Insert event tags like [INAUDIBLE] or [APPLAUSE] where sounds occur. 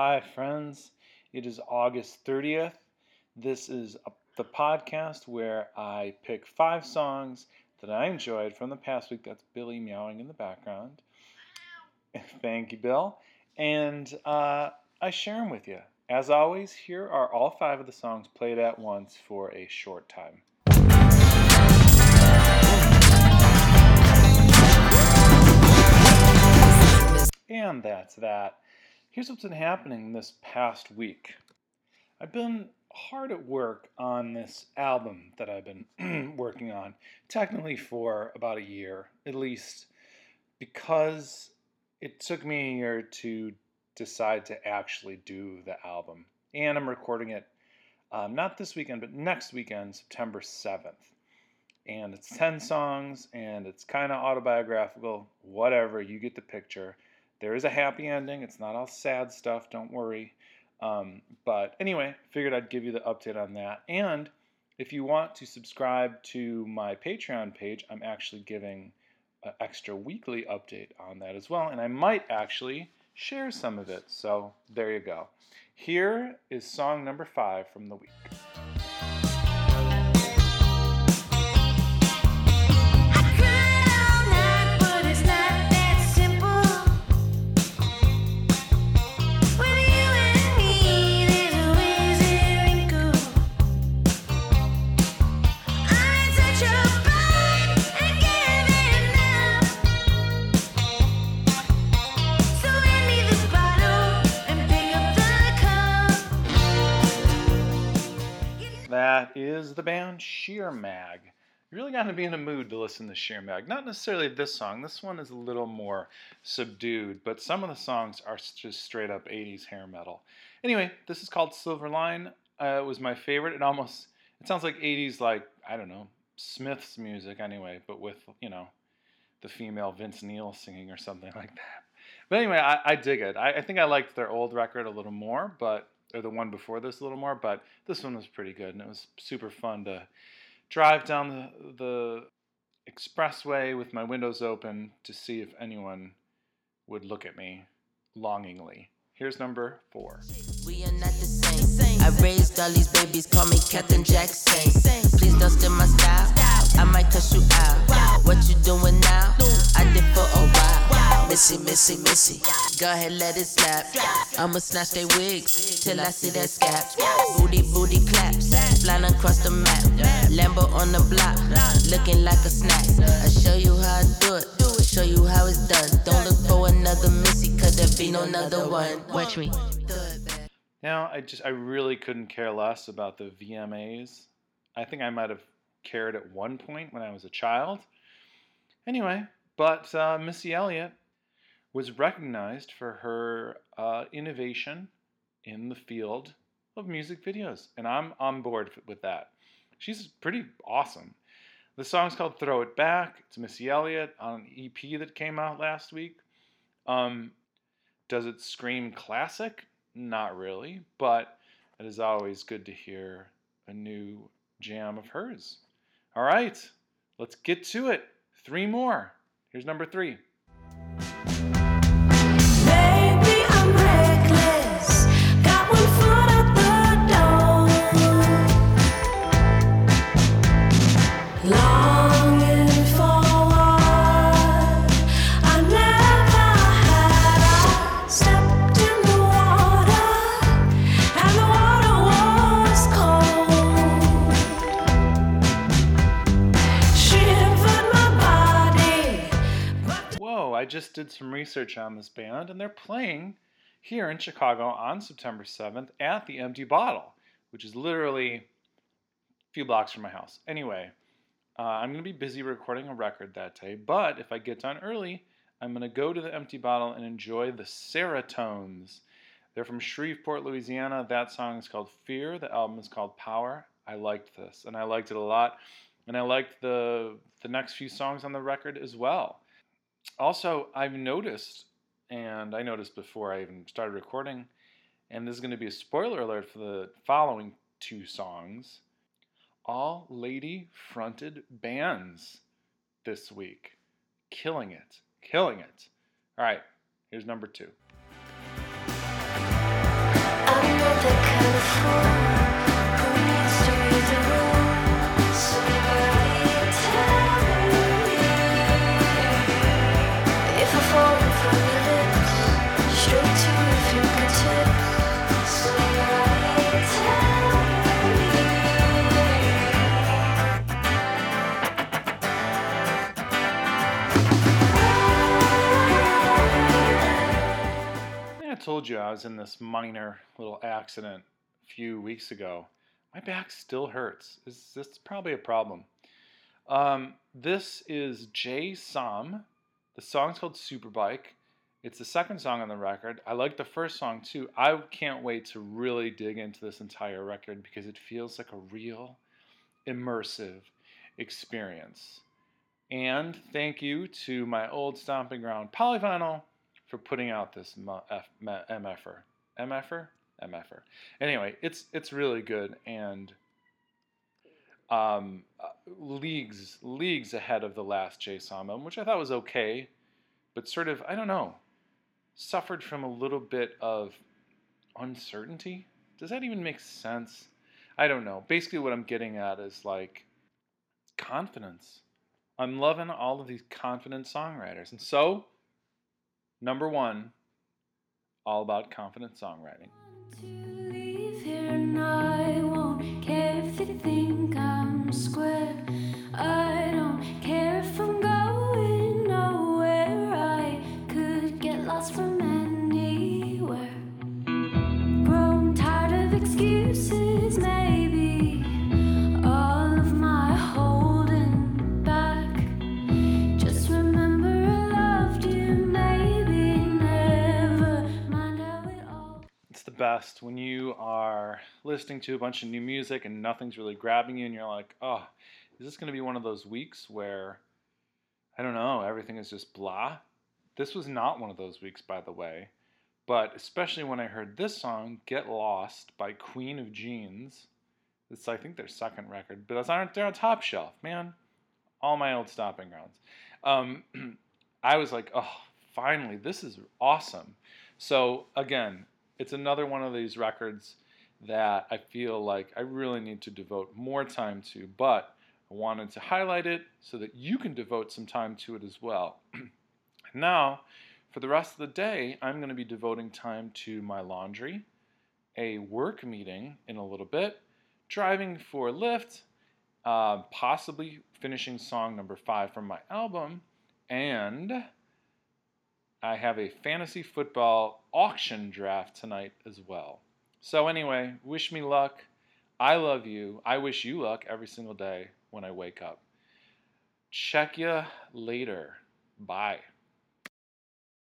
Hi, friends. It is August 30th. This is a, the podcast where I pick five songs that I enjoyed from the past week. That's Billy meowing in the background. [LAUGHS] Thank you, Bill. And uh, I share them with you. As always, here are all five of the songs played at once for a short time. And that's that. Here's what's been happening this past week. I've been hard at work on this album that I've been [CLEARS THROAT] working on, technically for about a year, at least, because it took me a year to decide to actually do the album. And I'm recording it um, not this weekend, but next weekend, September 7th. And it's 10 songs and it's kind of autobiographical, whatever, you get the picture. There is a happy ending. It's not all sad stuff. Don't worry. Um, but anyway, figured I'd give you the update on that. And if you want to subscribe to my Patreon page, I'm actually giving an extra weekly update on that as well. And I might actually share some of it. So there you go. Here is song number five from the week. That is the band Sheer Mag. You really got to be in a mood to listen to Sheer Mag. Not necessarily this song. This one is a little more subdued, but some of the songs are just straight up 80s hair metal. Anyway, this is called Silver Line. Uh, it was my favorite. It almost it sounds like 80s like I don't know Smith's music anyway, but with you know the female Vince Neil singing or something [LAUGHS] like that. But anyway, I, I dig it. I, I think I liked their old record a little more, but or the one before this a little more, but this one was pretty good, and it was super fun to drive down the, the expressway with my windows open to see if anyone would look at me longingly. Here's number four. We are not the same. I raised all these babies, call me Captain. Please don't steal my style. I might cuss you out. What you doing now? I did for a while. Missy, missy, missy. Go ahead, let it slap. I'ma snatch they wigs till I see that scap. Booty, booty claps. Flying across the map. Lambo on the block. Looking like a snack. I show you how I do it. Show you how it's done. Don't look for another Missy, cause there be no another one. Watch me. Now, I just, I really couldn't care less about the VMAs. I think I might have cared at one point when I was a child. Anyway, but uh, Missy Elliott was recognized for her uh, innovation in the field of music videos, and I'm on board with that. She's pretty awesome. The song's called "Throw It Back." It's Missy Elliott on an EP that came out last week. Um, does it scream classic? Not really, but it is always good to hear a new jam of hers. All right, let's get to it. Three more. Here's number three. I just did some research on this band, and they're playing here in Chicago on September 7th at the Empty Bottle, which is literally a few blocks from my house. Anyway, uh, I'm going to be busy recording a record that day, but if I get done early, I'm going to go to the Empty Bottle and enjoy the Seratones. They're from Shreveport, Louisiana. That song is called Fear. The album is called Power. I liked this, and I liked it a lot. And I liked the the next few songs on the record as well also, I've noticed, and I noticed before I even started recording, and this is going to be a spoiler alert for the following two songs. All lady fronted bands this week. Killing it. Killing it. All right, here's number two. Told you I was in this minor little accident a few weeks ago. My back still hurts. Is probably a problem. Um, this is Jay Som. The song's called Superbike. It's the second song on the record. I like the first song too. I can't wait to really dig into this entire record because it feels like a real immersive experience. And thank you to my old stomping ground Polyvinyl for putting out this MFer. MFer? MFer. Anyway, it's it's really good and um, uh, leagues leagues ahead of the last Som album, which I thought was okay, but sort of I don't know, suffered from a little bit of uncertainty. Does that even make sense? I don't know. Basically, what I'm getting at is like confidence. I'm loving all of these confident songwriters. And so, number one, all about confident songwriting. I best when you are listening to a bunch of new music and nothing's really grabbing you, and you're like, oh is this going to be one of those weeks where, I don't know, everything is just blah? This was not one of those weeks, by the way. But especially when I heard this song, Get Lost by Queen of Jeans. It's, I think, their second record, but it's on, they're on Topshelf, man. All my old stopping grounds. Um, [CLEARS THROAT] I was like, oh, finally, this is awesome. So, again, it's another one of these records that I feel like I really need to devote more time to. But I wanted to highlight it so that you can devote some time to it as well. [CLEARS THROAT] now, for the rest of the day, I'm going to be devoting time to my laundry, a work meeting in a little bit, driving for Lyft, uh, possibly finishing song number five from my album, and I have a fantasy football auction draft tonight as well. So, anyway, wish me luck. I love you. I wish you luck every single day when I wake up. Check you later. Bye.